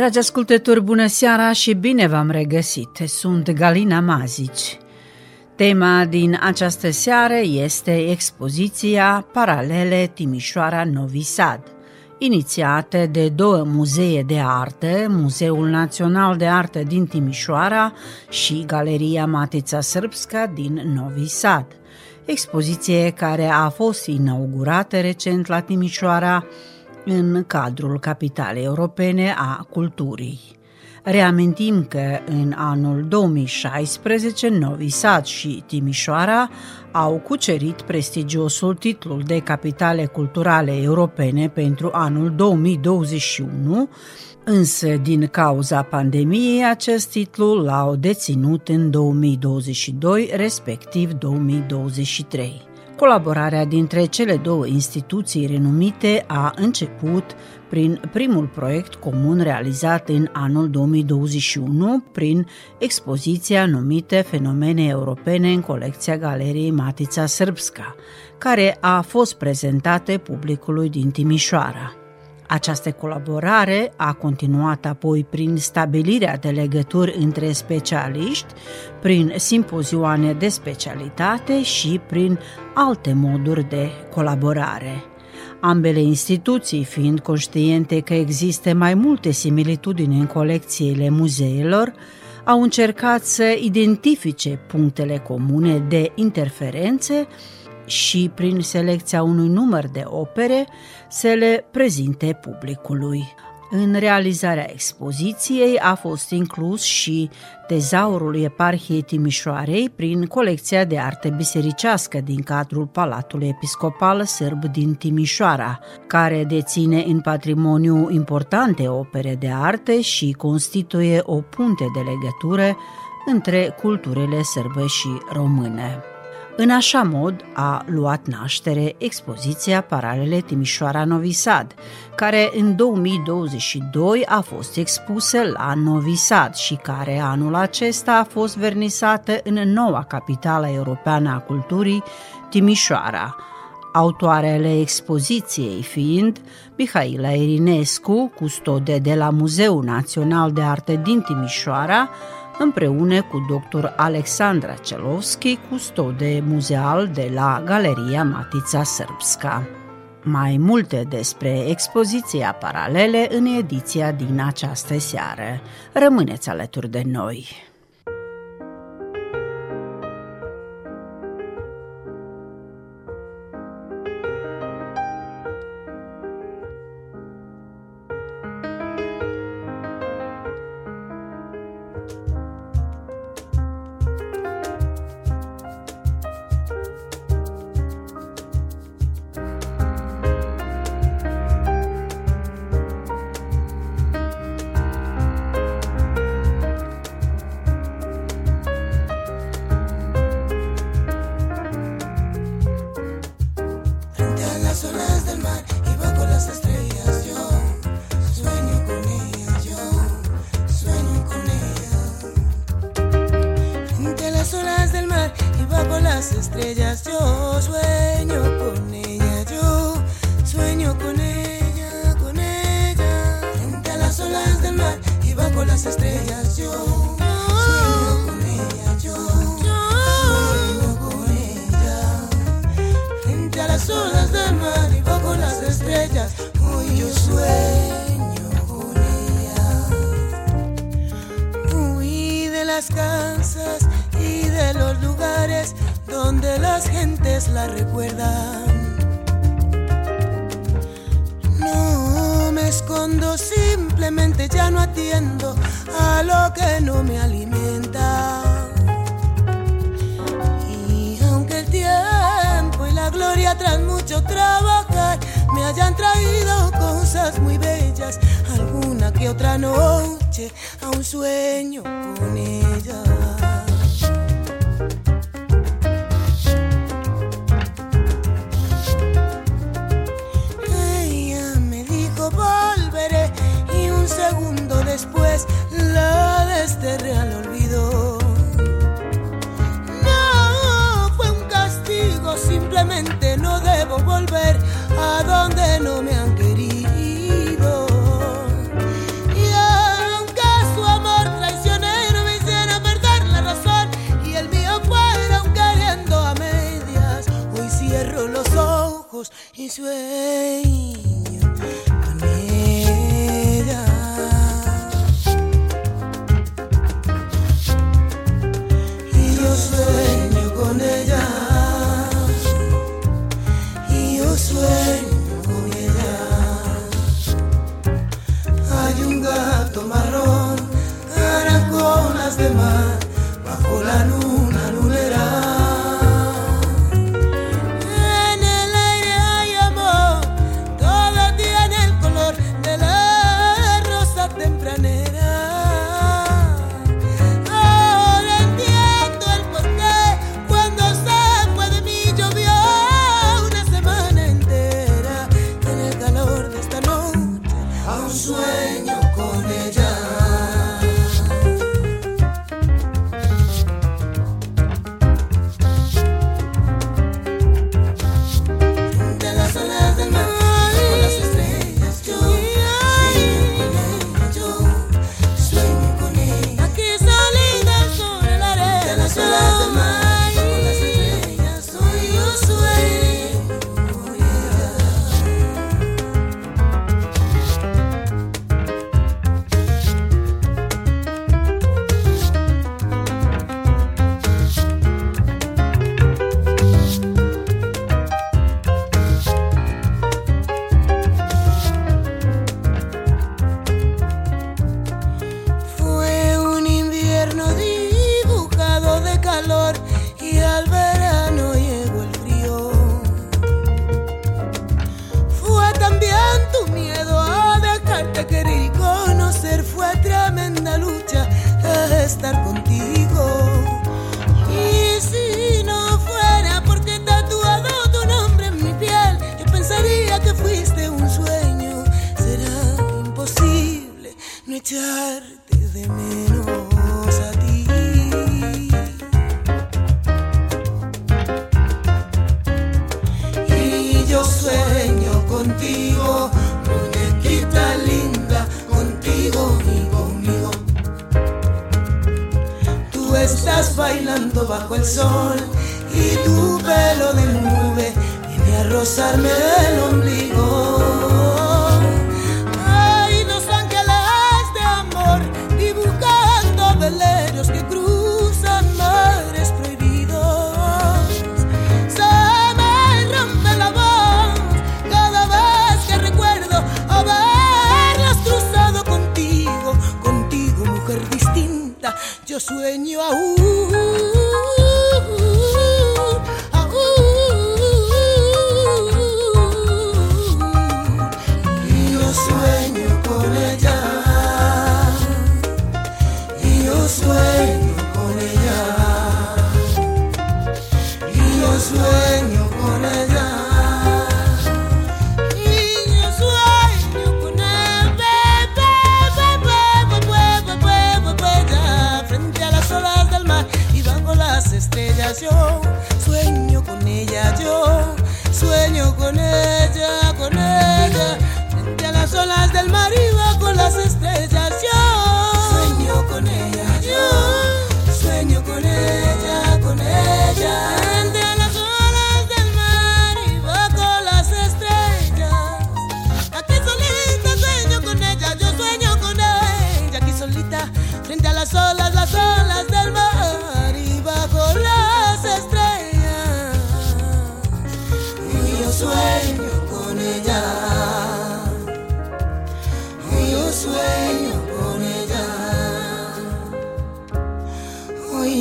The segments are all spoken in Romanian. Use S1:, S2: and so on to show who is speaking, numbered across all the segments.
S1: Dragi ascultători, bună seara și bine v-am regăsit! Sunt Galina Mazici. Tema din această seară este expoziția Paralele Timișoara Novi Sad, inițiată de două muzee de artă, Muzeul Național de Artă din Timișoara și Galeria Matița Srpska din Novi Sad. Expoziție care a fost inaugurată recent la Timișoara în cadrul Capitalei Europene a Culturii. Reamintim că în anul 2016 Novi Sad și Timișoara au cucerit prestigiosul titlul de capitale culturale europene pentru anul 2021, însă din cauza pandemiei acest titlu l-au deținut în 2022, respectiv 2023. Colaborarea dintre cele două instituții renumite a început prin primul proiect comun realizat în anul 2021 prin expoziția numită Fenomene Europene în colecția Galeriei Matița Srpska, care a fost prezentată publicului din Timișoara. Această colaborare a continuat apoi prin stabilirea de legături între specialiști, prin simpozioane de specialitate și prin alte moduri de colaborare. Ambele instituții fiind conștiente că există mai multe similitudini în colecțiile muzeelor, au încercat să identifice punctele comune de interferențe și, prin selecția unui număr de opere, să le prezinte publicului. În realizarea expoziției a fost inclus și tezaurul eparhiei Timișoarei prin colecția de artă bisericească din cadrul Palatului Episcopal Sârb din Timișoara, care deține în patrimoniu importante opere de artă și constituie o punte de legătură între culturile sârbe și române. În așa mod a luat naștere expoziția Paralele Timișoara Novi Sad, care în 2022 a fost expusă la Novi Sad și care anul acesta a fost vernisată în noua capitală europeană a culturii, Timișoara, autoarele expoziției fiind Mihaila Irinescu, custode de la Muzeul Național de Arte din Timișoara, împreună cu dr. Alexandra Celovski, custode muzeal de la Galeria Matița Srpska. Mai multe despre expoziția paralele în ediția din această seară. Rămâneți alături de noi!
S2: no debo volver a donde no me han querido. Y aunque su amor traicionero me hiciera perder la razón y el mío fuera un queriendo a medias, hoy cierro los ojos y sueño. estrellas, yo sueño con ella, yo sueño con ella, con ella, frente a las olas del mar.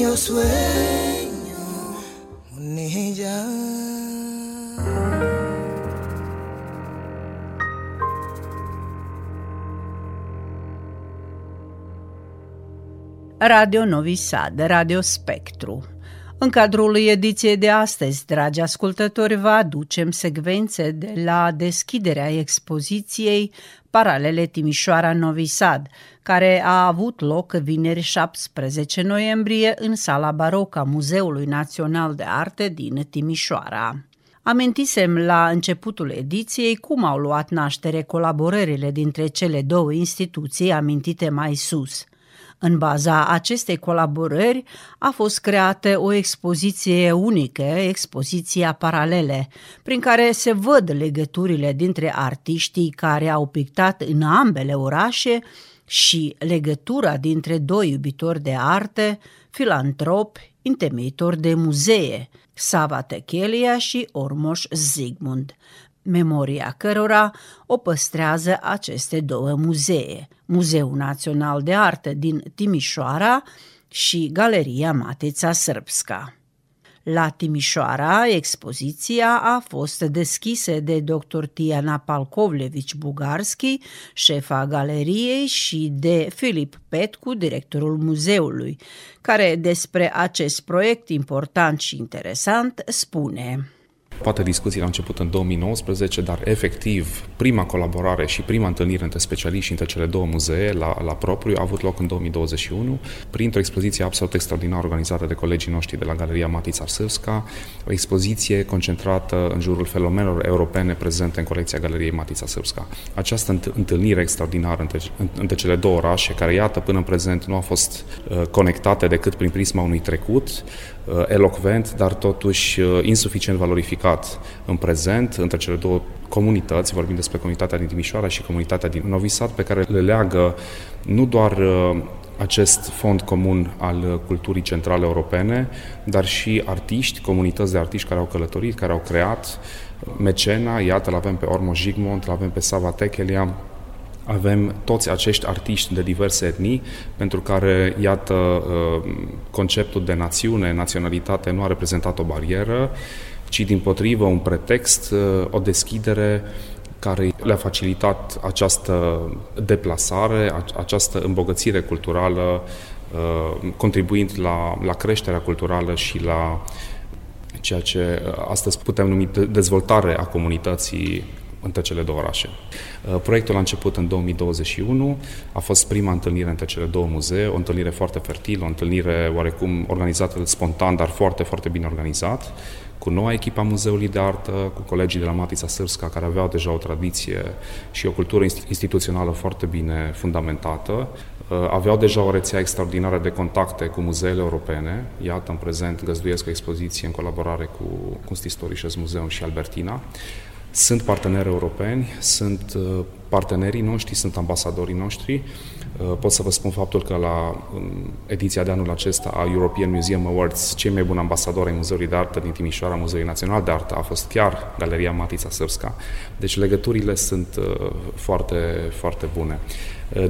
S2: yo sueño con ella.
S1: Radio Novi Sad, Radio Spectrum. În cadrul ediției de astăzi, dragi ascultători, vă aducem secvențe de la deschiderea expoziției Paralele Timișoara Novi Sad, care a avut loc vineri 17 noiembrie în sala barocă a Muzeului Național de Arte din Timișoara. Amintisem la începutul ediției cum au luat naștere colaborările dintre cele două instituții amintite mai sus – în baza acestei colaborări a fost creată o expoziție unică, expoziția Paralele, prin care se văd legăturile dintre artiștii care au pictat în ambele orașe și legătura dintre doi iubitori de arte, filantropi, întemeitori de muzee, Sava Techelia și Ormoș Zigmund, memoria cărora o păstrează aceste două muzee, Muzeul Național de Artă din Timișoara și Galeria Matița Srpska. La Timișoara, expoziția a fost deschisă de dr. Tiana Palkovlevici Bugarski, șefa galeriei, și de Filip Petcu, directorul muzeului, care despre acest proiect important și interesant spune.
S3: Poate discuțiile au început în 2019, dar efectiv prima colaborare și prima întâlnire între specialiști între cele două muzee la, la propriu a avut loc în 2021 printr-o expoziție absolut extraordinară organizată de colegii noștri de la Galeria Matița Sâvska, o expoziție concentrată în jurul fenomenelor europene prezente în colecția Galeriei Matița Sâvska. Această întâlnire extraordinară între, între cele două orașe, care iată până în prezent nu a fost uh, conectate decât prin prisma unui trecut, Uh, elocvent, dar totuși uh, insuficient valorificat în prezent între cele două comunități, vorbim despre comunitatea din Timișoara și comunitatea din Novi Sad, pe care le leagă nu doar uh, acest fond comun al culturii centrale europene, dar și artiști, comunități de artiști care au călătorit, care au creat, mecena, iată, l avem pe Ormoș Jigmont, l avem pe Sava Techelia, avem toți acești artiști de diverse etnii, pentru care, iată, uh, conceptul de națiune, naționalitate nu a reprezentat o barieră, ci din potrivă un pretext, uh, o deschidere care le-a facilitat această deplasare, această îmbogățire culturală, uh, contribuind la, la creșterea culturală și la ceea ce astăzi putem numi dezvoltare a comunității între cele două orașe. Uh, proiectul a început în 2021, a fost prima întâlnire între cele două muzee, o întâlnire foarte fertilă, o întâlnire oarecum organizată spontan, dar foarte, foarte bine organizat, cu noua echipa Muzeului de Artă, cu colegii de la Matița Sârsca, care aveau deja o tradiție și o cultură instituțională foarte bine fundamentată. Uh, aveau deja o rețea extraordinară de contacte cu muzeele europene. Iată, în prezent, găzduiesc o expoziție în colaborare cu Kunsthistorisches Muzeum și Albertina. Sunt parteneri europeni, sunt uh, partenerii noștri, sunt ambasadorii noștri. Uh, pot să vă spun faptul că la ediția de anul acesta a European Museum Awards, cei mai buni ambasadori ai Muzeului de Artă din Timișoara, Muzeului Național de Artă, a fost chiar Galeria Matița Sârsca. Deci legăturile sunt uh, foarte, foarte bune.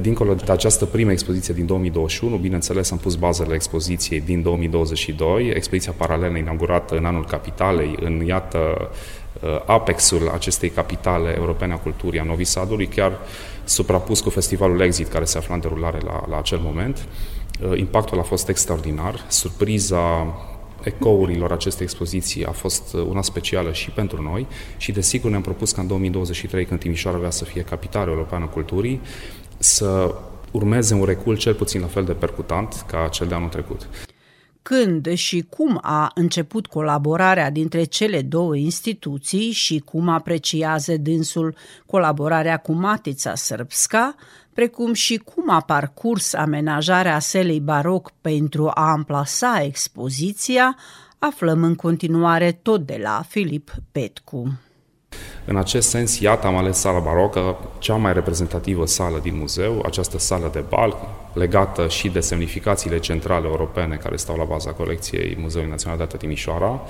S3: Dincolo de această primă expoziție din 2021, bineînțeles am pus bazele expoziției din 2022, expoziția paralelă inaugurată în anul Capitalei, în, iată, Uh, apexul acestei capitale europene a culturii, a Novi Sadului, chiar suprapus cu festivalul Exit, care se afla în derulare la, la acel moment. Uh, impactul a fost extraordinar. Surpriza ecourilor acestei expoziții a fost uh, una specială și pentru noi și desigur ne-am propus ca în 2023, când Timișoara avea să fie capitală europeană a culturii, să urmeze un recul cel puțin la fel de percutant ca cel de anul trecut
S1: când și cum a început colaborarea dintre cele două instituții și cum apreciază dânsul colaborarea cu Matița Srpska, precum și cum a parcurs amenajarea selei baroc pentru a amplasa expoziția, aflăm în continuare tot de la Filip Petcu.
S3: În acest sens, iată, am ales sala barocă, cea mai reprezentativă sală din muzeu, această sală de bal, legată și de semnificațiile centrale europene care stau la baza colecției Muzeului Național de Artă Timișoara.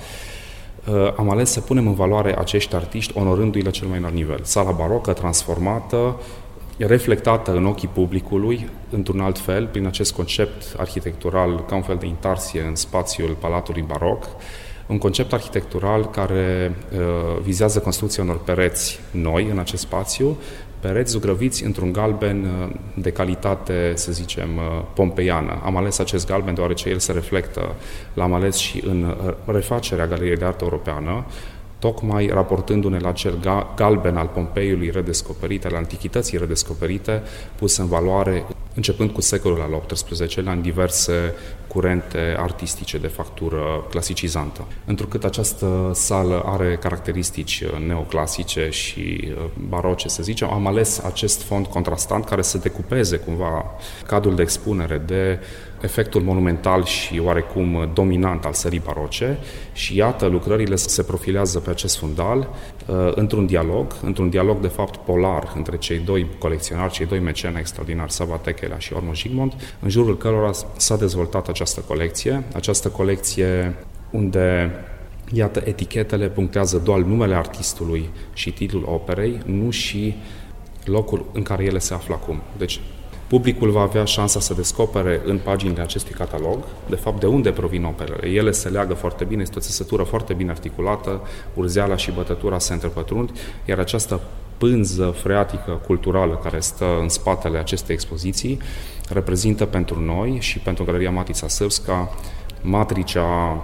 S3: Uh, am ales să punem în valoare acești artiști, onorându-i la cel mai înalt nivel. Sala barocă, transformată, reflectată în ochii publicului, într-un alt fel, prin acest concept arhitectural, ca un fel de intarsie în spațiul Palatului Baroc, un concept arhitectural care uh, vizează construcția unor pereți noi în acest spațiu, pereți zugrăviți într-un galben uh, de calitate, să zicem, uh, pompeiană. Am ales acest galben deoarece el se reflectă, l-am ales și în uh, refacerea Galeriei de Artă Europeană, tocmai raportându-ne la cel galben al Pompeiului redescoperit, al antichității redescoperite, pus în valoare începând cu secolul al XVIII-lea în diverse curente artistice de factură clasicizantă. Întrucât această sală are caracteristici neoclasice și uh, baroce, să zicem, am ales acest fond contrastant care să decupeze cumva cadrul de expunere de efectul monumental și oarecum dominant al sării baroce și iată, lucrările se profilează pe acest fundal uh, într-un dialog, într-un dialog de fapt polar între cei doi colecționari, cei doi mecene extraordinari, Sava Techela și Ormo Jigmond, în jurul cărora s-a dezvoltat această colecție, această colecție unde Iată, etichetele punctează doar numele artistului și titlul operei, nu și locul în care ele se află acum. Deci Publicul va avea șansa să descopere în paginile acestui catalog, de fapt, de unde provin operele. Ele se leagă foarte bine, este o țesătură foarte bine articulată, urzeala și bătătura se întrepătrund, iar această pânză freatică culturală care stă în spatele acestei expoziții reprezintă pentru noi și pentru Galeria Matița Sârbska matricea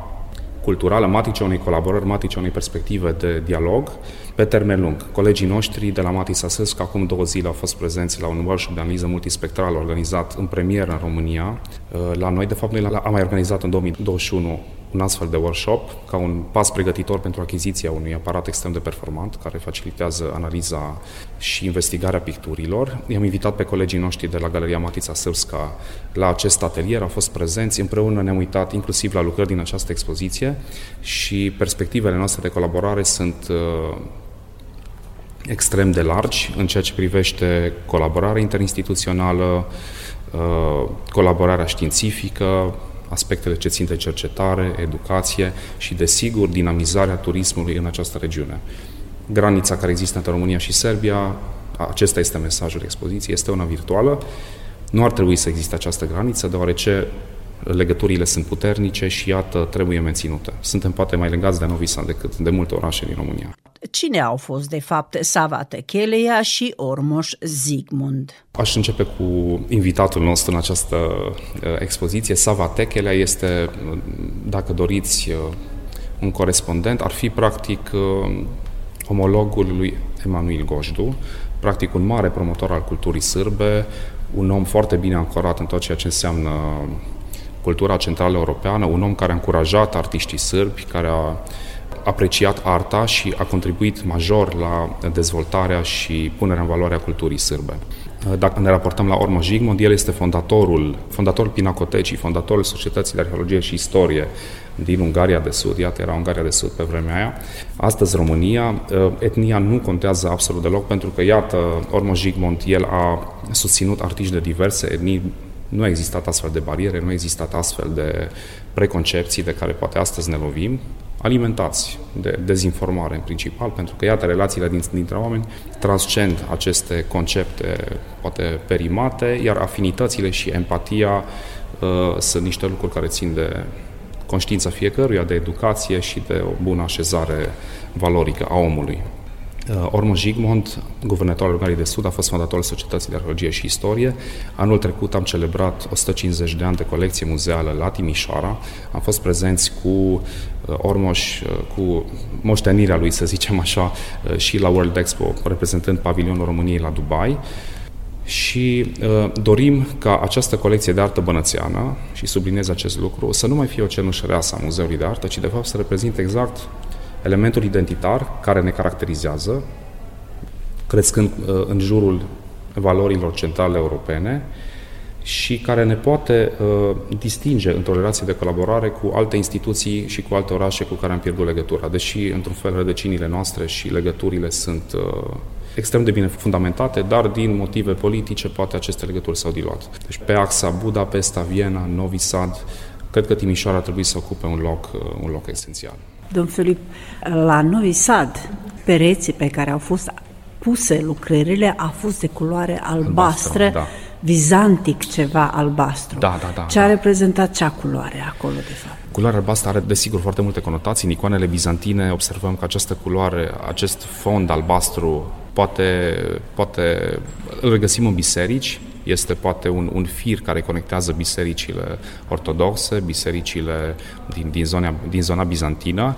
S3: culturală, matricea unei colaborări, matricea unei perspective de dialog pe termen lung. Colegii noștri de la Matisa Sesc acum două zile au fost prezenți la un workshop de analiză multispectrală organizat în premieră în România. La noi, de fapt, noi am mai organizat în 2021 un astfel de workshop ca un pas pregătitor pentru achiziția unui aparat extrem de performant care facilitează analiza și investigarea picturilor. I-am invitat pe colegii noștri de la Galeria Matița Sârsca la acest atelier, au fost prezenți, împreună ne-am uitat inclusiv la lucrări din această expoziție și perspectivele noastre de colaborare sunt uh, extrem de largi în ceea ce privește colaborarea interinstituțională, uh, colaborarea științifică, aspectele ce țin de cercetare, educație și, desigur, dinamizarea turismului în această regiune. Granița care există între România și Serbia, acesta este mesajul expoziției, este una virtuală. Nu ar trebui să existe această graniță, deoarece legăturile sunt puternice și iată, trebuie menținute. Suntem poate mai legați de Novi Sad decât de multe orașe din România.
S1: Cine au fost, de fapt, Sava Techelia și Ormoș Zigmund?
S3: Aș începe cu invitatul nostru în această uh, expoziție. Sava Techelia este, dacă doriți, uh, un corespondent, ar fi practic uh, omologul lui Emanuel Gojdu, practic un mare promotor al culturii sârbe, un om foarte bine ancorat în tot ceea ce înseamnă cultura centrală europeană, un om care a încurajat artiștii sârbi, care a apreciat arta și a contribuit major la dezvoltarea și punerea în valoare a culturii sârbe. Dacă ne raportăm la Ormo Jigmond, el este fondatorul, fondatorul Pinacotecii, fondatorul Societății de Arheologie și Istorie din Ungaria de Sud, iată, era Ungaria de Sud pe vremea aia. Astăzi România, etnia nu contează absolut deloc, pentru că, iată, Ormo Jigmond, el a susținut artiști de diverse etnii, nu a existat astfel de bariere, nu a existat astfel de preconcepții de care poate astăzi ne lovim alimentați de dezinformare în principal, pentru că, iată, relațiile dintre oameni transcend aceste concepte, poate perimate, iar afinitățile și empatia uh, sunt niște lucruri care țin de conștiința fiecăruia, de educație și de o bună așezare valorică a omului. Uh, Ormo Jigmond, guvernatorul Ungarii de Sud, a fost fondatorul Societății de Arheologie și Istorie. Anul trecut am celebrat 150 de ani de colecție muzeală la Timișoara. Am fost prezenți cu uh, Ormoș, uh, cu moștenirea lui, să zicem așa, și la World Expo, reprezentând pavilionul României la Dubai și uh, dorim ca această colecție de artă bănățeană, și sublinez acest lucru, să nu mai fie o cenușăreasă a Muzeului de Artă, ci de fapt să reprezinte exact elementul identitar care ne caracterizează, crescând uh, în jurul valorilor centrale europene și care ne poate uh, distinge într-o relație de colaborare cu alte instituții și cu alte orașe cu care am pierdut legătura. Deși, într-un fel, rădăcinile noastre și legăturile sunt uh, extrem de bine fundamentate, dar din motive politice poate aceste legături s-au diluat. Deci pe axa Budapesta, Viena, Novi Sad, cred că Timișoara trebuie să ocupe un loc, uh, un loc esențial.
S1: Domn Filip, la Novi Sad, pereții pe care au fost puse lucrările a fost de culoare albastră, albastră da. vizantic ceva albastru.
S3: Da, da, da.
S1: Ce a da. reprezentat cea culoare acolo, de fapt?
S3: Culoarea albastră are, desigur, foarte multe conotații. În icoanele bizantine observăm că această culoare, acest fond albastru poate, poate îl regăsim în biserici, este poate un, un fir care conectează bisericile ortodoxe, bisericile din, din, zona, din zona bizantină,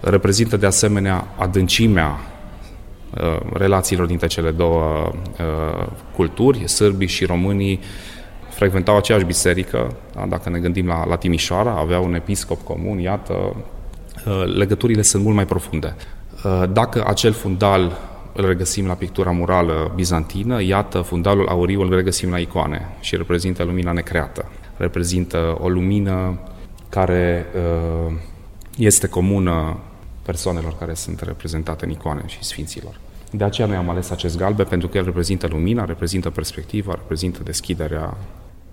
S3: reprezintă de asemenea adâncimea uh, relațiilor dintre cele două uh, culturi, sârbii și românii frecventau aceeași biserică, da? dacă ne gândim la, la Timișoara, aveau un episcop comun, iată, uh, legăturile sunt mult mai profunde. Uh, dacă acel fundal îl regăsim la pictura murală bizantină, iată, fundalul auriu îl regăsim la icoane și reprezintă lumina necreată. Reprezintă o lumină care uh, este comună persoanelor care sunt reprezentate în icoane și sfinților. De aceea noi am ales acest galben, pentru că el reprezintă lumina, reprezintă perspectiva, reprezintă deschiderea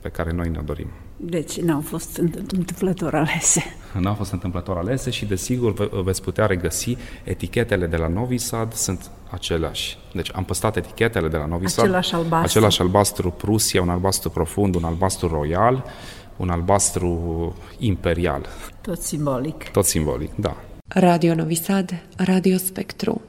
S3: pe care noi ne dorim.
S1: Deci n-au fost întâmplător alese.
S3: N-au fost întâmplător alese și desigur veți putea regăsi etichetele de la Novi Sad sunt aceleași. Deci am păstrat etichetele de la Novi Sad.
S1: Același albastru.
S3: Același albastru Prusia, un albastru profund, un albastru royal, un albastru imperial.
S1: Tot simbolic.
S3: Tot simbolic, da.
S4: Radio Novi Sad, Radio Spectru.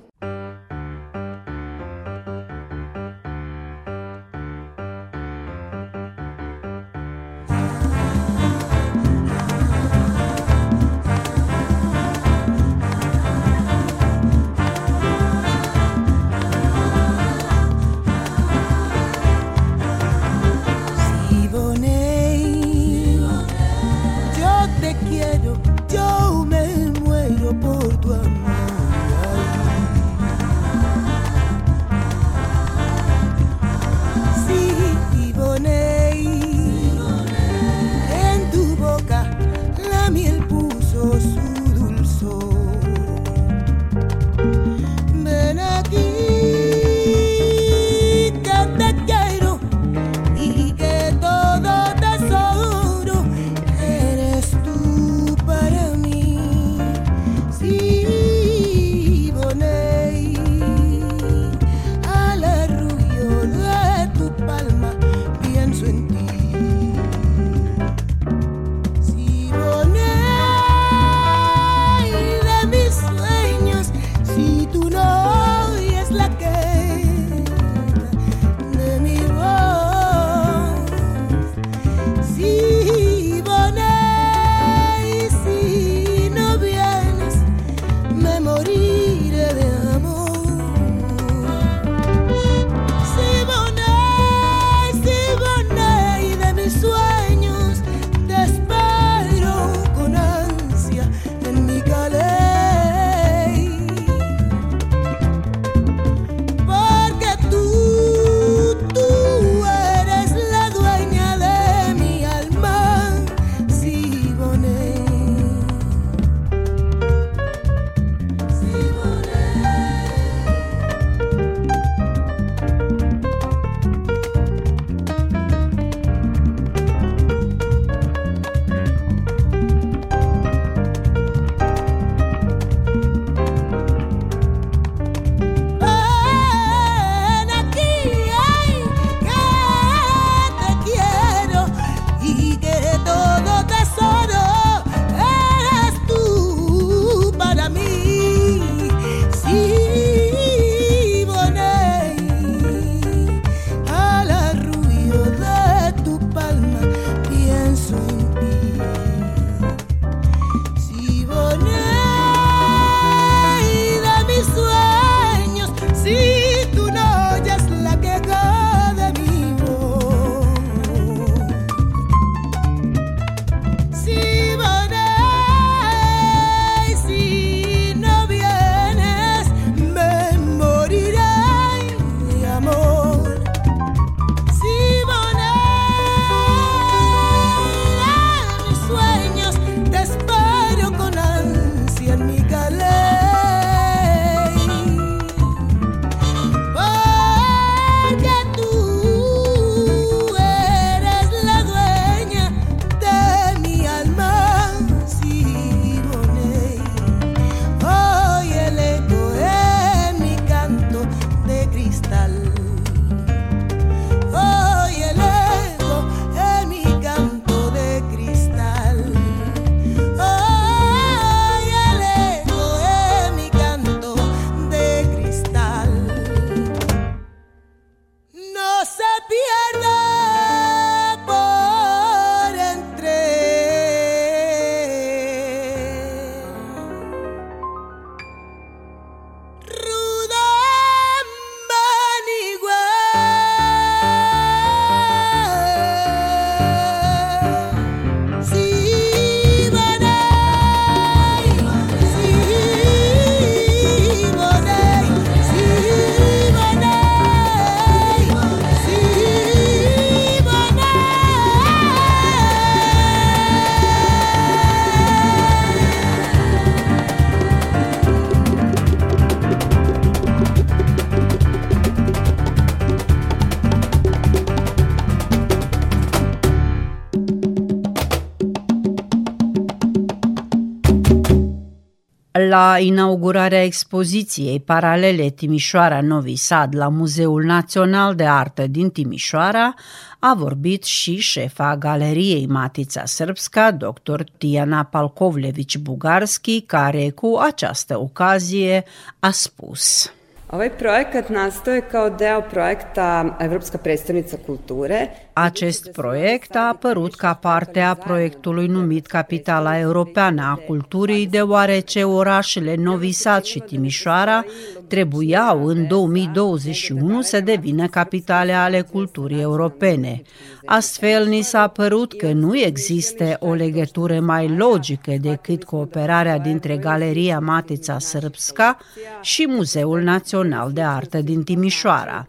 S1: Inaugurarea expoziției paralele Timișoara Novi Sad la Muzeul Național de Artă din Timișoara a vorbit și șefa galeriei Matița Srpska, dr. Tiana Palkovlević Bugarski, care cu această ocazie a spus...
S5: Ovaj projekat nastoje kao deo projekta Evropska predstavnica kulture.
S1: Acest proiect a apărut ca parte a proiectului numit Capitala Europeană a Culturii, deoarece orașele Novi Sad și Timișoara trebuiau în 2021 să devină capitale ale culturii europene. Astfel, ni s-a părut că nu există o legătură mai logică decât cooperarea dintre Galeria Matița Srpska și Muzeul Național de Artă din Timișoara.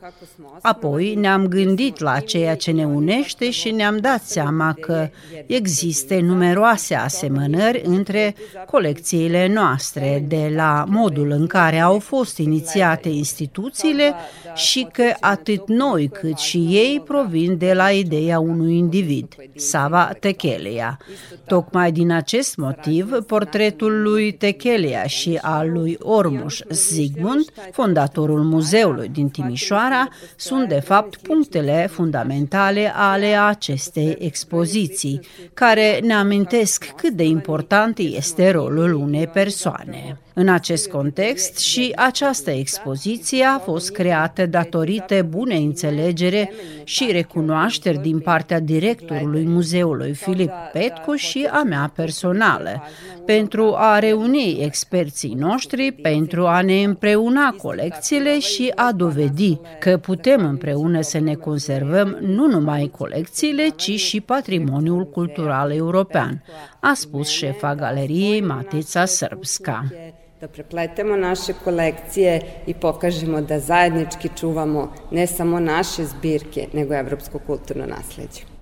S1: Apoi ne-am gândit la ceea ce ne unește și ne-am dat seama că există numeroase asemănări între colecțiile noastre, de la modul în care au fost inițiate instituțiile și că atât noi cât și ei provin de la ideea unui individ, Sava Techelia. Tocmai din acest motiv, portretul lui Techelia și al lui Ormuș Zigmund, fondatorul muzeului din Timișoara, sunt de fapt punctele fundamentale ale acestei expoziții, care ne amintesc cât de important este rolul unei persoane. În acest context și această expoziție a fost creată datorită bunei înțelegere și recunoașteri din partea directorului muzeului Filip Petcu și a mea personală, pentru a reuni experții noștri, pentru a ne împreuna colecțiile și a dovedi că putem împreună să ne conservăm nu numai colecțiile, ci și patrimoniul cultural european, a spus șefa galeriei Matica Srpska.
S5: da prepletemo naše kolekcije i pokažemo da zajednički čuvamo ne samo naše zbirke, nego evropsko kulturno nasledđe.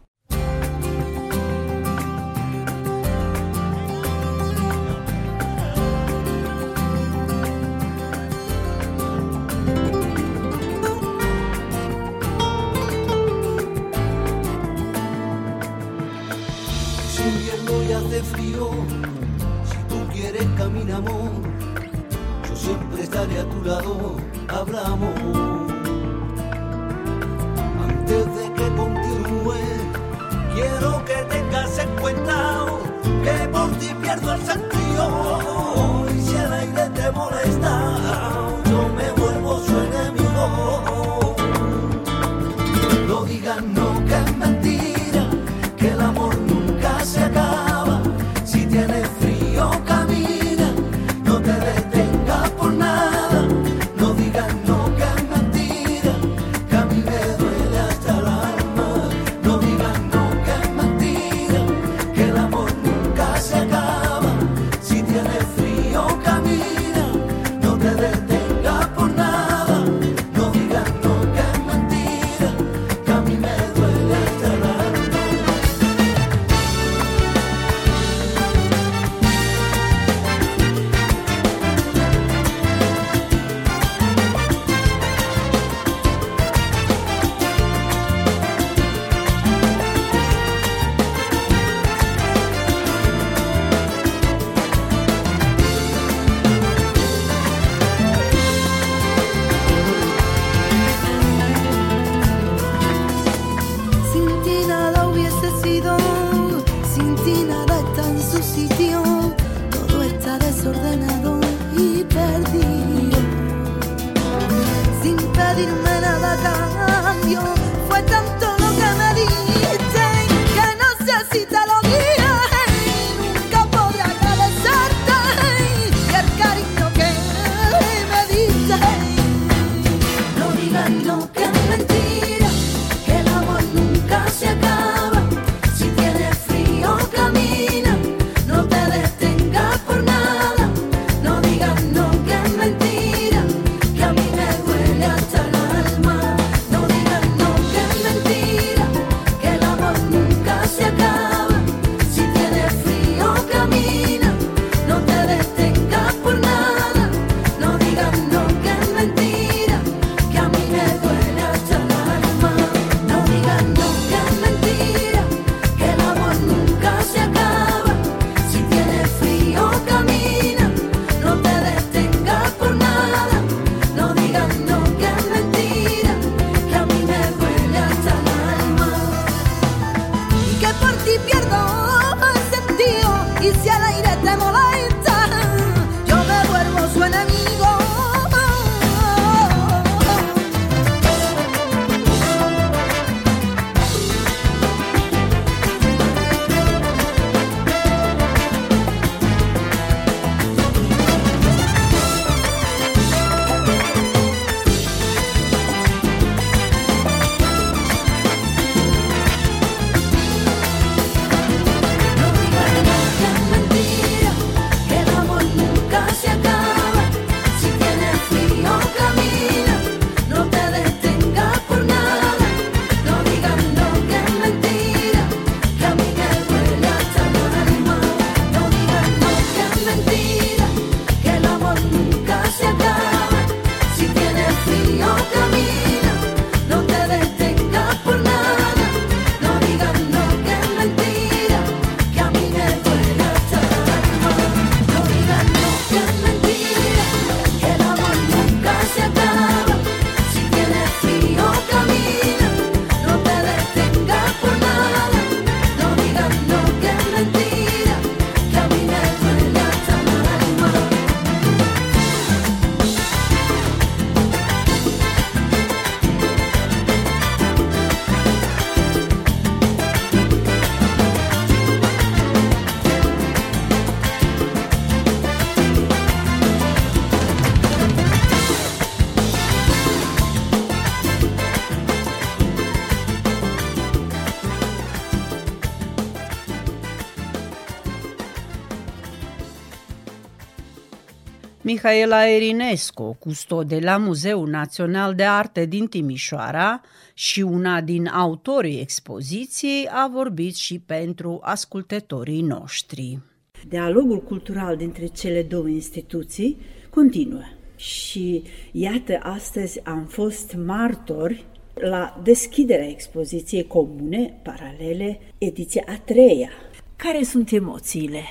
S6: Mihaela Erinescu, custode la Muzeul Național de Arte din Timișoara și una din autorii expoziției, a vorbit și pentru ascultătorii noștri.
S1: Dialogul cultural dintre cele două instituții continuă. Și iată, astăzi am fost martori la deschiderea expoziției comune, paralele, ediția a treia. Care sunt emoțiile?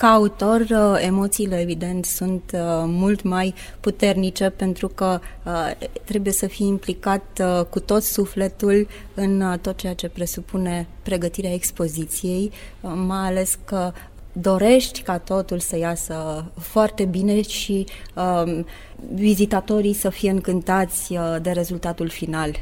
S7: Ca autor, uh, emoțiile, evident, sunt uh, mult mai puternice pentru că uh, trebuie să fii implicat cu tot sufletul în tot ceea ce presupune pregătirea expoziției, mai ales că dorești ca totul să iasă foarte bine și um, vizitatorii să fie încântați de rezultatul final.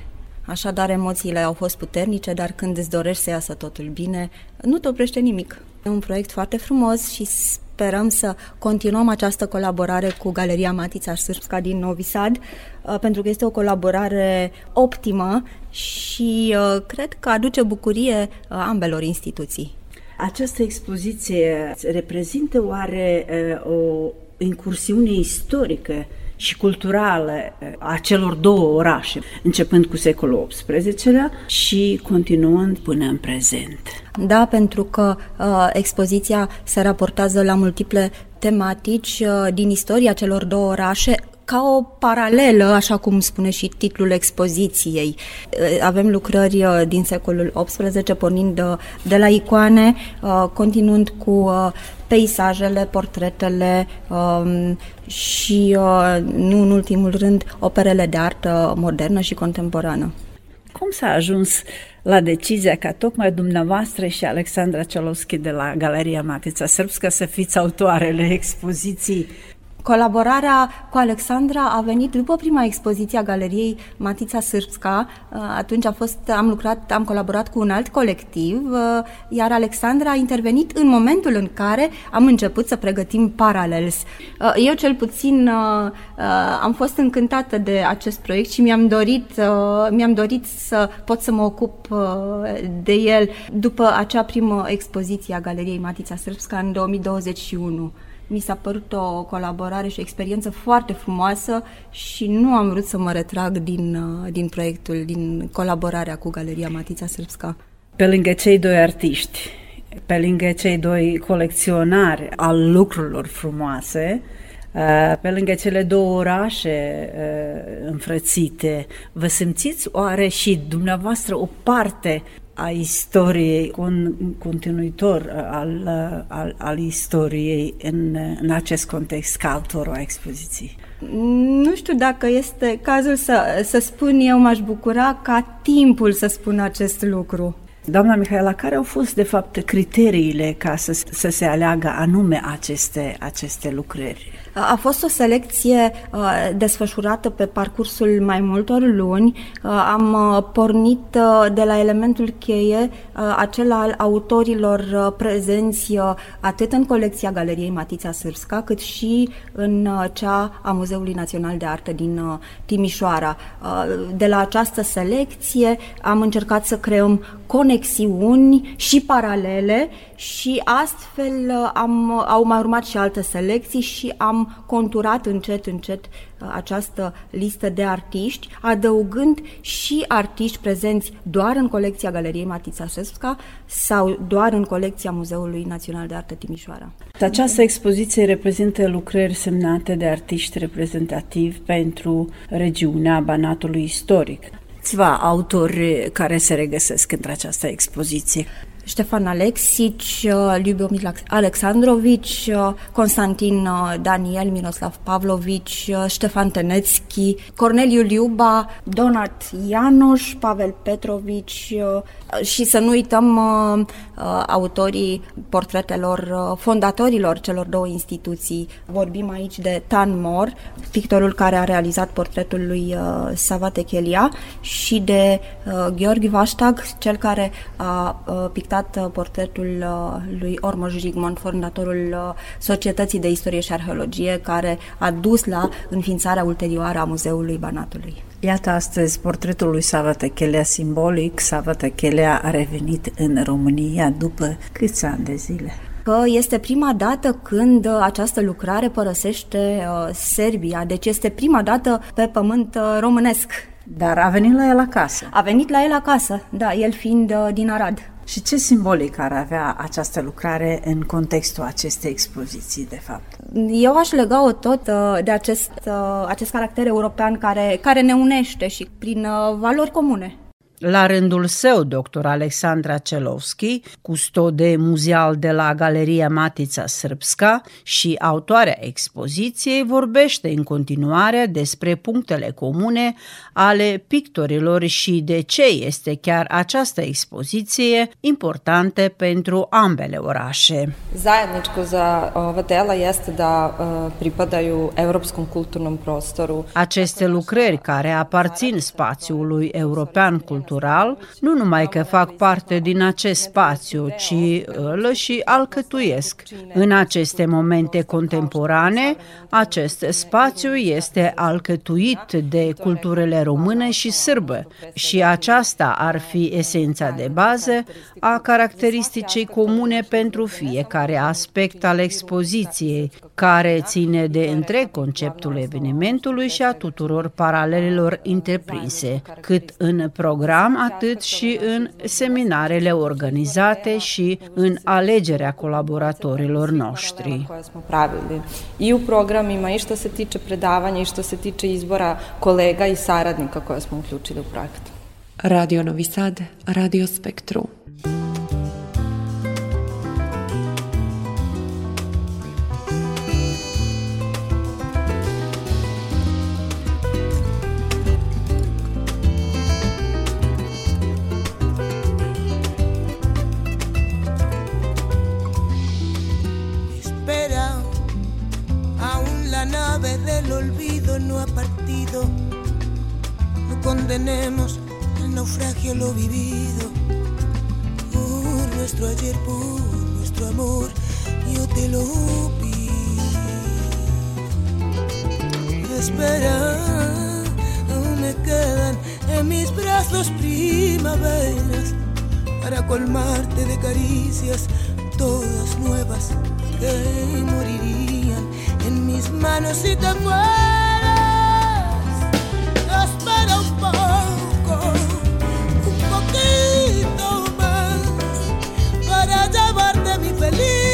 S7: Așadar, emoțiile au fost puternice, dar când îți dorești să iasă totul bine, nu te oprește nimic. E un proiect foarte frumos și sperăm să continuăm această colaborare cu Galeria Matița Sârbska din Novi Sad, uh, pentru că este o colaborare optimă și uh, cred că aduce bucurie uh, ambelor instituții.
S1: Această expoziție reprezintă oare o incursiune istorică și culturală a celor două orașe, începând cu secolul XVIII-lea și continuând până în prezent.
S7: Da, pentru că uh, expoziția se raportează la multiple tematici uh, din istoria celor două orașe, ca o paralelă, așa cum spune și titlul expoziției. Uh, avem lucrări uh, din secolul XVIII, pornind de, de la icoane, uh, continuând cu peisajele, portretele um, și, nu în ultimul rând, operele de artă modernă și contemporană.
S1: Cum s-a ajuns la decizia ca tocmai dumneavoastră și Alexandra Celovski de la Galeria Matița Sârbscă să fiți autoarele expoziției
S7: Colaborarea cu Alexandra a venit după prima expoziție a galeriei Matița Sârbska. Uh, atunci a fost, am lucrat, am colaborat cu un alt colectiv, uh, iar Alexandra a intervenit în momentul în care am început să pregătim Parallels. Uh, eu cel puțin am fost încântată de acest proiect și mi-am dorit, mi-am dorit să pot să mă ocup de el după acea primă expoziție a galeriei Matița Sârbska în 2021 mi s-a părut o colaborare și o experiență foarte frumoasă și nu am vrut să mă retrag din, uh, din proiectul, din colaborarea cu Galeria Matița Srpska.
S1: Pe lângă cei doi artiști, pe lângă cei doi colecționari al lucrurilor frumoase, uh, pe lângă cele două orașe uh, înfrățite, vă simțiți oare și dumneavoastră o parte a istoriei, cu un continuitor al, al, al istoriei în, în acest context ca autorul a expoziției.
S7: Nu știu dacă este cazul să, să spun eu, m-aș bucura ca timpul să spună acest lucru.
S1: Doamna Mihaela, care au fost, de fapt, criteriile ca să, să se aleagă anume aceste, aceste lucrări?
S7: A fost o selecție uh, desfășurată pe parcursul mai multor luni. Uh, am uh, pornit de la elementul cheie, acela al autorilor prezenți atât în colecția Galeriei Matița Sârsca, cât și în cea a Muzeului Național de Artă din Timișoara. De la această selecție am încercat să creăm conexiuni și paralele și astfel am, au mai urmat și alte selecții și am conturat încet, încet uh, această listă de artiști, adăugând și artiști prezenți doar în colecția Galeriei Matița Sesca sau doar în colecția Muzeului Național de Artă Timișoara.
S1: Această expoziție reprezintă lucrări semnate de artiști reprezentativi pentru regiunea Banatului istoric. Câțiva autori care se regăsesc într această expoziție.
S7: Ștefan Alexic, Lyubomir Alexandrovici, Constantin Daniel, Miroslav Pavlovici, Ștefan Tenețchi, Corneliu Liuba, Donat Ianoș, Pavel Petrovici și să nu uităm autorii portretelor fondatorilor celor două instituții. Vorbim aici de Tan Mor, pictorul care a realizat portretul lui Savate Chelia și de Gheorghe Vaștag, cel care a pictat prezentat uh, portretul uh, lui Ormoș Jigmond, fondatorul uh, Societății de Istorie și Arheologie, care a dus la înființarea ulterioară a Muzeului Banatului.
S1: Iată astăzi portretul lui Sava Tăchelea simbolic. Sava Tăchelea a revenit în România după câți ani de zile?
S7: că este prima dată când uh, această lucrare părăsește uh, Serbia, deci este prima dată pe pământ uh, românesc.
S8: Dar a venit la el acasă.
S7: A venit la el acasă, da, el fiind uh, din Arad.
S8: Și ce simbolic ar avea această lucrare în contextul acestei expoziții, de fapt?
S7: Eu aș lega-o tot uh, de acest, uh, acest caracter european care, care ne unește și prin uh, valori comune.
S1: La rândul său, dr. Alexandra Celovski, custode muzeal de la Galeria Matica Srpska și autoarea expoziției, vorbește în continuare despre punctele comune ale pictorilor și de ce este chiar această expoziție importantă pentru ambele orașe.
S9: Zajedničko za ova dela jeste da uh, pripadaju evropskom kulturnom prostoru.
S1: Aceste lucrări care aparțin spațiului european cultural nu numai că fac parte din acest spațiu, ci îl și alcătuiesc. În aceste momente contemporane, acest spațiu este alcătuit de culturile române și sârbă și aceasta ar fi esența de bază a caracteristicii comune pentru fiecare aspect al expoziției, care ține de întreg conceptul evenimentului și a tuturor paralelelor întreprinse, cât în program, atât și în seminarele organizate și în alegerea colaboratorilor noștri.
S9: I u programima i što se tiče predavanja i što se tiče izbora kolega i saradnika koje smo uključili u projekt.
S4: Radio Novi Sad, Radio Spektru.
S2: No condenemos el naufragio lo vivido. Por nuestro ayer, por nuestro amor, yo te lo pido. Espera, aún me quedan en mis brazos primaveras para colmarte de caricias todas nuevas que morirían en mis manos si te mueres. Espera un poco, llevarte mi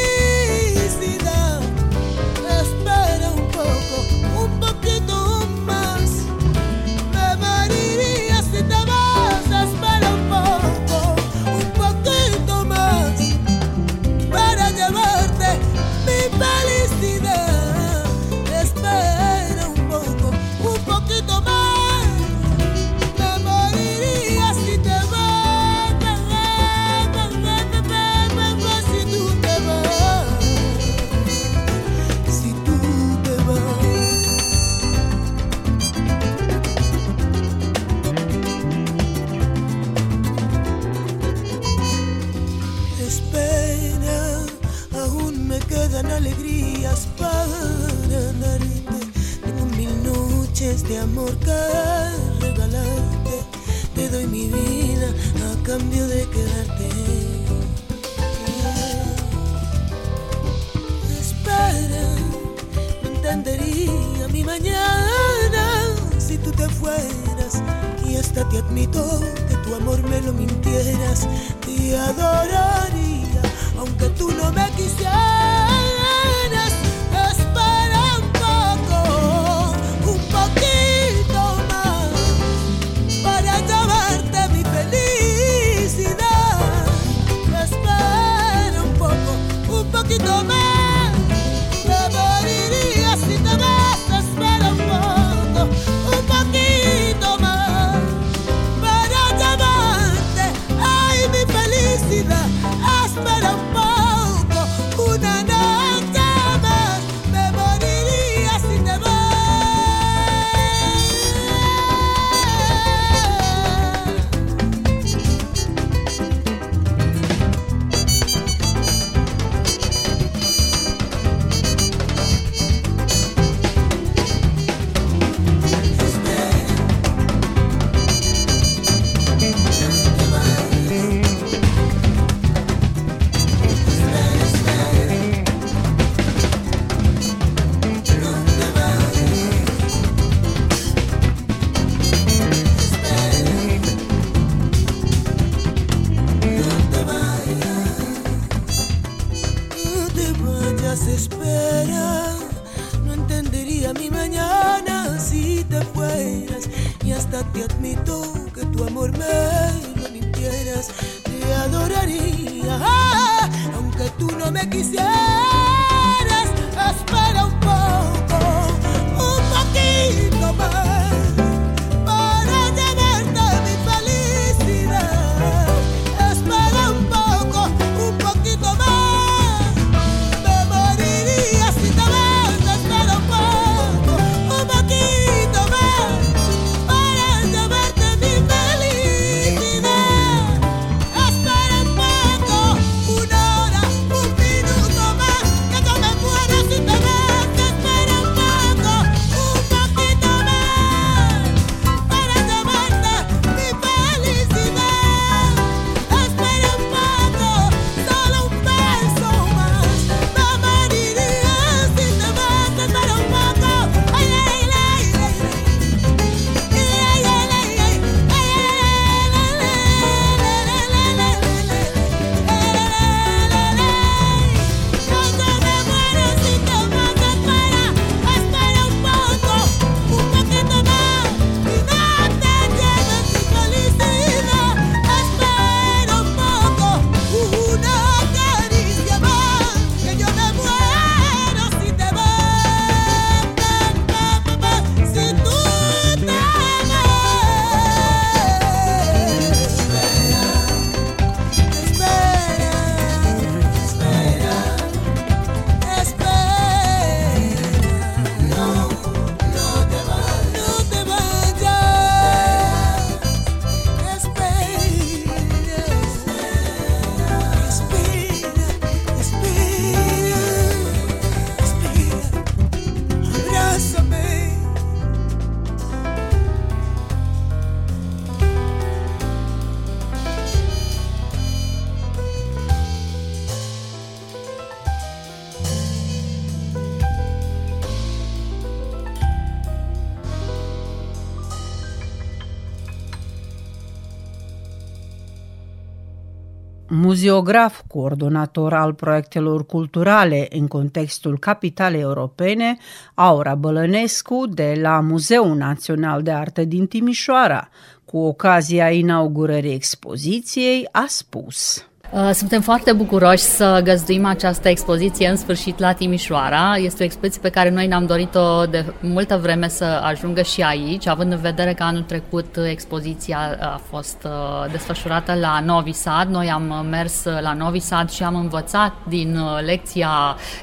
S1: Muzeograf, coordonator al proiectelor culturale în contextul capitalei europene, Aura Bălănescu de la Muzeul Național de Artă din Timișoara, cu ocazia inaugurării expoziției, a spus.
S10: Uh, Suntem foarte bucuroși să găzduim această expoziție în sfârșit la Timișoara. Este o expoziție pe care noi ne-am dorit-o de multă vreme să ajungă și aici, având în vedere că anul trecut expoziția a fost uh, desfășurată la Novi Sad. Noi am mers la Novi Sad și am învățat din uh, lecția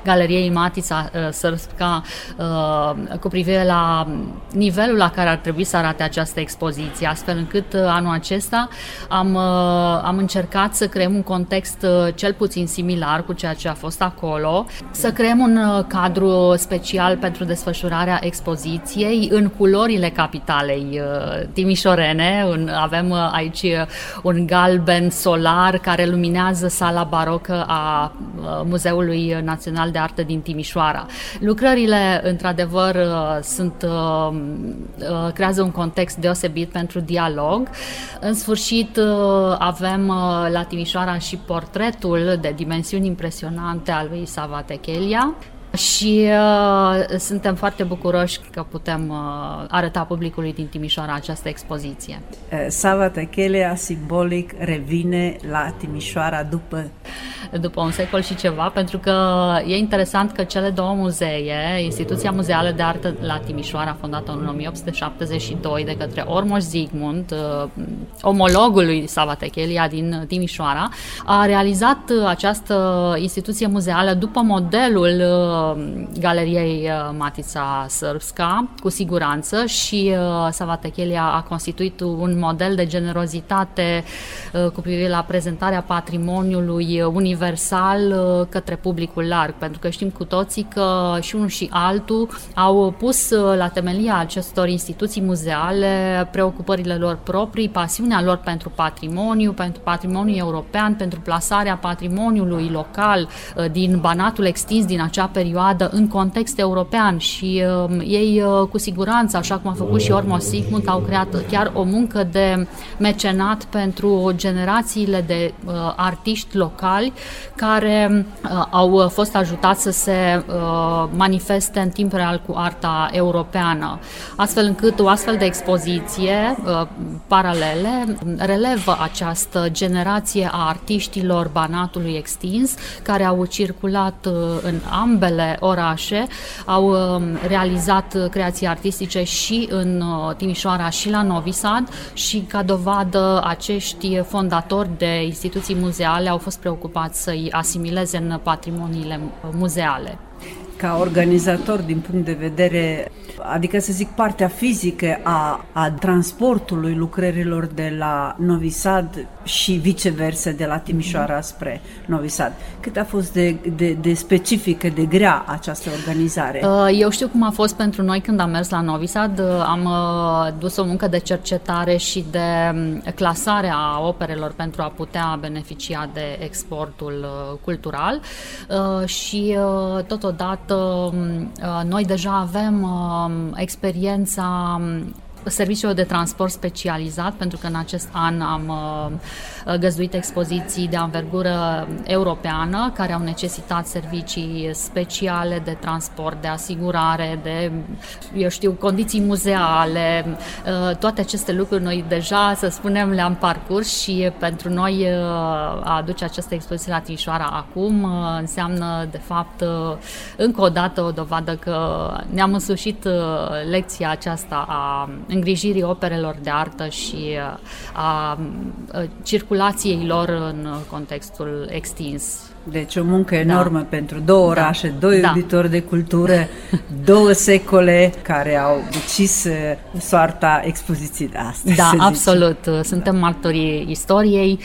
S10: Galeriei Matița Sărsca cu privire la nivelul la care ar trebui să arate această expoziție, astfel încât anul acesta am, am încercat să creăm un context uh, cel puțin similar cu ceea ce a fost acolo, să creăm un uh, cadru special pentru desfășurarea expoziției în culorile capitalei uh, timișorene. Avem aici un galben solar care luminează sala barocă a Muzeului Național de Artă din Timișoara. Lucrările, într-adevăr, sunt, creează un context deosebit pentru dialog. În sfârșit, avem la Timișoara și portretul de dimensiuni impresionante al lui Savate Chelia și uh, suntem foarte bucuroși că putem uh, arăta publicului din Timișoara această expoziție.
S8: Sava Techelia simbolic revine la Timișoara după
S10: după un secol și ceva, pentru că e interesant că cele două muzee, Instituția Muzeală de Artă la Timișoara, fondată în 1872 de către Ormoș Zigmund, omologul lui Sava Techelia din Timișoara, a realizat această instituție muzeală după modelul Galeriei Matița Sârbska, cu siguranță, și Sava Techelia a constituit un model de generozitate cu privire la prezentarea patrimoniului universal către publicul larg, pentru că știm cu toții că și unul și altul au pus la temelia acestor instituții muzeale preocupările lor proprii, pasiunea lor pentru patrimoniu, pentru patrimoniu european, pentru plasarea patrimoniului local din Banatul extins din acea perioadă perioadă în context european și uh, ei uh, cu siguranță, așa cum a făcut și Ormo Sigmund, au creat chiar o muncă de mecenat pentru generațiile de uh, artiști locali care uh, au fost ajutați să se uh, manifeste în timp real cu arta europeană, astfel încât o astfel de expoziție uh, paralele relevă această generație a artiștilor Banatului extins care au circulat uh, în ambele orașe, au um, realizat creații artistice și în uh, Timișoara și la Novi Sad și ca dovadă acești fondatori de instituții muzeale au fost preocupați să-i asimileze în patrimoniile muzeale
S8: ca organizator din punct de vedere, adică să zic partea fizică a, a transportului lucrărilor de la Novi Sad și viceversa de la Timișoara spre Novi Sad. Cât a fost de, de, de specifică, de grea această organizare?
S10: Uh, eu știu cum a fost pentru noi când am mers la Novi Sad. Uh, am uh, dus o muncă de cercetare și de um, clasare a operelor pentru a putea beneficia de exportul cultural și totodată Um, uh, noi deja avem um, experiența um, serviciul de transport specializat, pentru că în acest an am uh, găzduit expoziții de anvergură europeană care au necesitat servicii speciale de transport, de asigurare, de, eu știu, condiții muzeale. Uh, toate aceste lucruri noi deja, să spunem, le-am parcurs și pentru noi uh, a aduce această expoziție la Timișoara acum înseamnă, de fapt, încă o dată o dovadă că ne-am însușit lecția aceasta a îngrijirii operelor de artă și uh, a uh, circulației lor în contextul extins.
S8: Deci o muncă enormă da. pentru două da. orașe, da. doi da. iubitori de cultură, două secole care au decis uh, soarta expoziției de astăzi.
S10: Da, absolut. Suntem martorii istoriei.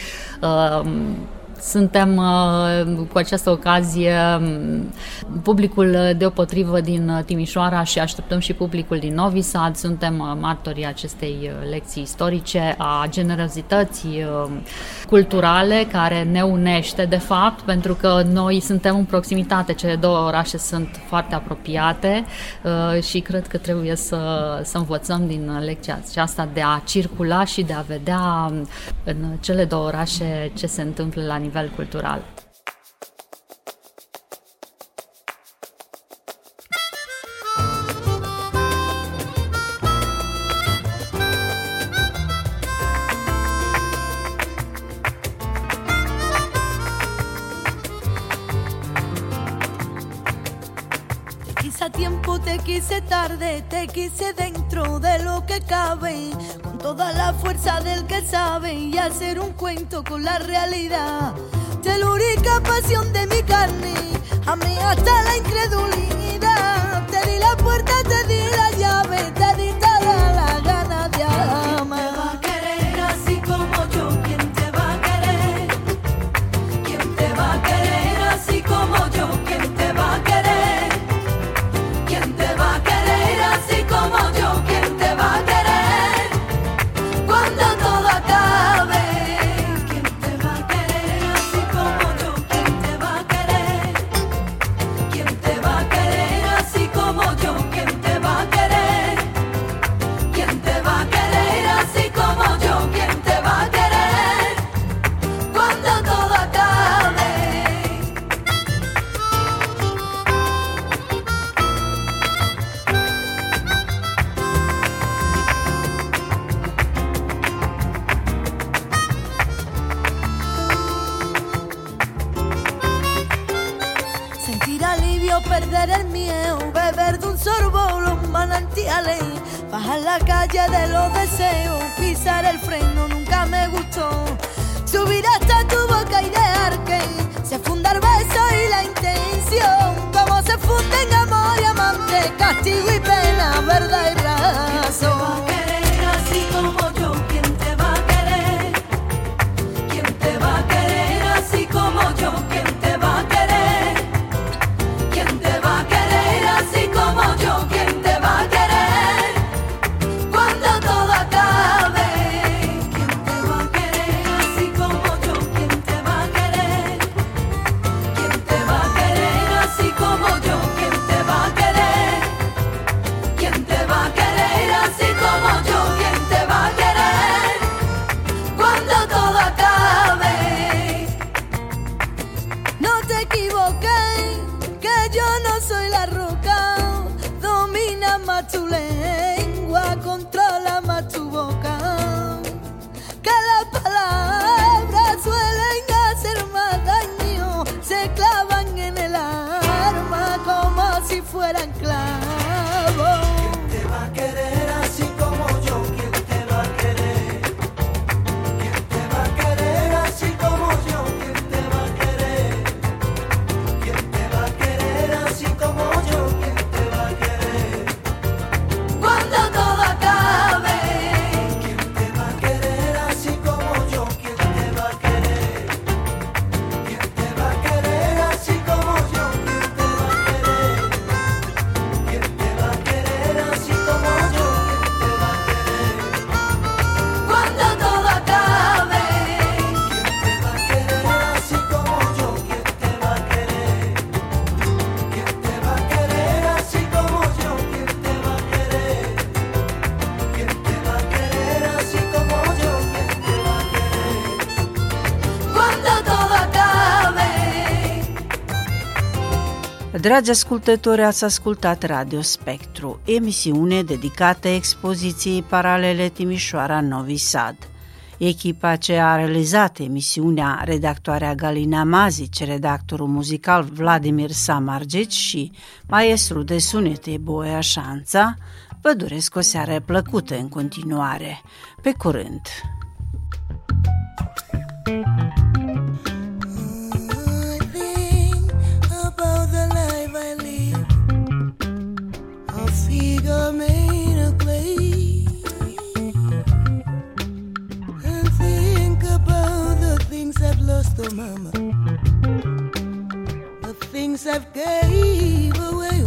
S10: Suntem uh, cu această ocazie um, publicul deopotrivă din Timișoara și așteptăm și publicul din Novi Sad. Suntem uh, martorii acestei uh, lecții istorice, a generozității culturale care ne unește, de fapt, pentru că noi suntem în proximitate, cele două orașe sunt foarte apropiate și cred că trebuie să, să învățăm din lecția aceasta de a circula și de a vedea um, în cele două orașe ce se întâmplă la nivel nivel cultural.
S11: a tiempo, te quise tarde, te quise dentro de lo que cabe, toda la fuerza del que sabe y hacer un cuento con la realidad. Telúrica pasión de mi carne, a mí hasta la incredulidad. Te di la puerta, te di la llave, te
S1: Dragi ascultători, ați ascultat Radio Spectru, emisiune dedicată expoziției paralele Timișoara Novi Sad. Echipa ce a realizat emisiunea, redactoarea Galina Mazic, redactorul muzical Vladimir Samargic și maestru de sunete Boia Șanța, vă doresc o seară plăcută în continuare. Pe curând!
S2: Lost, oh mama, the things I've lost to mama, the things that gave away,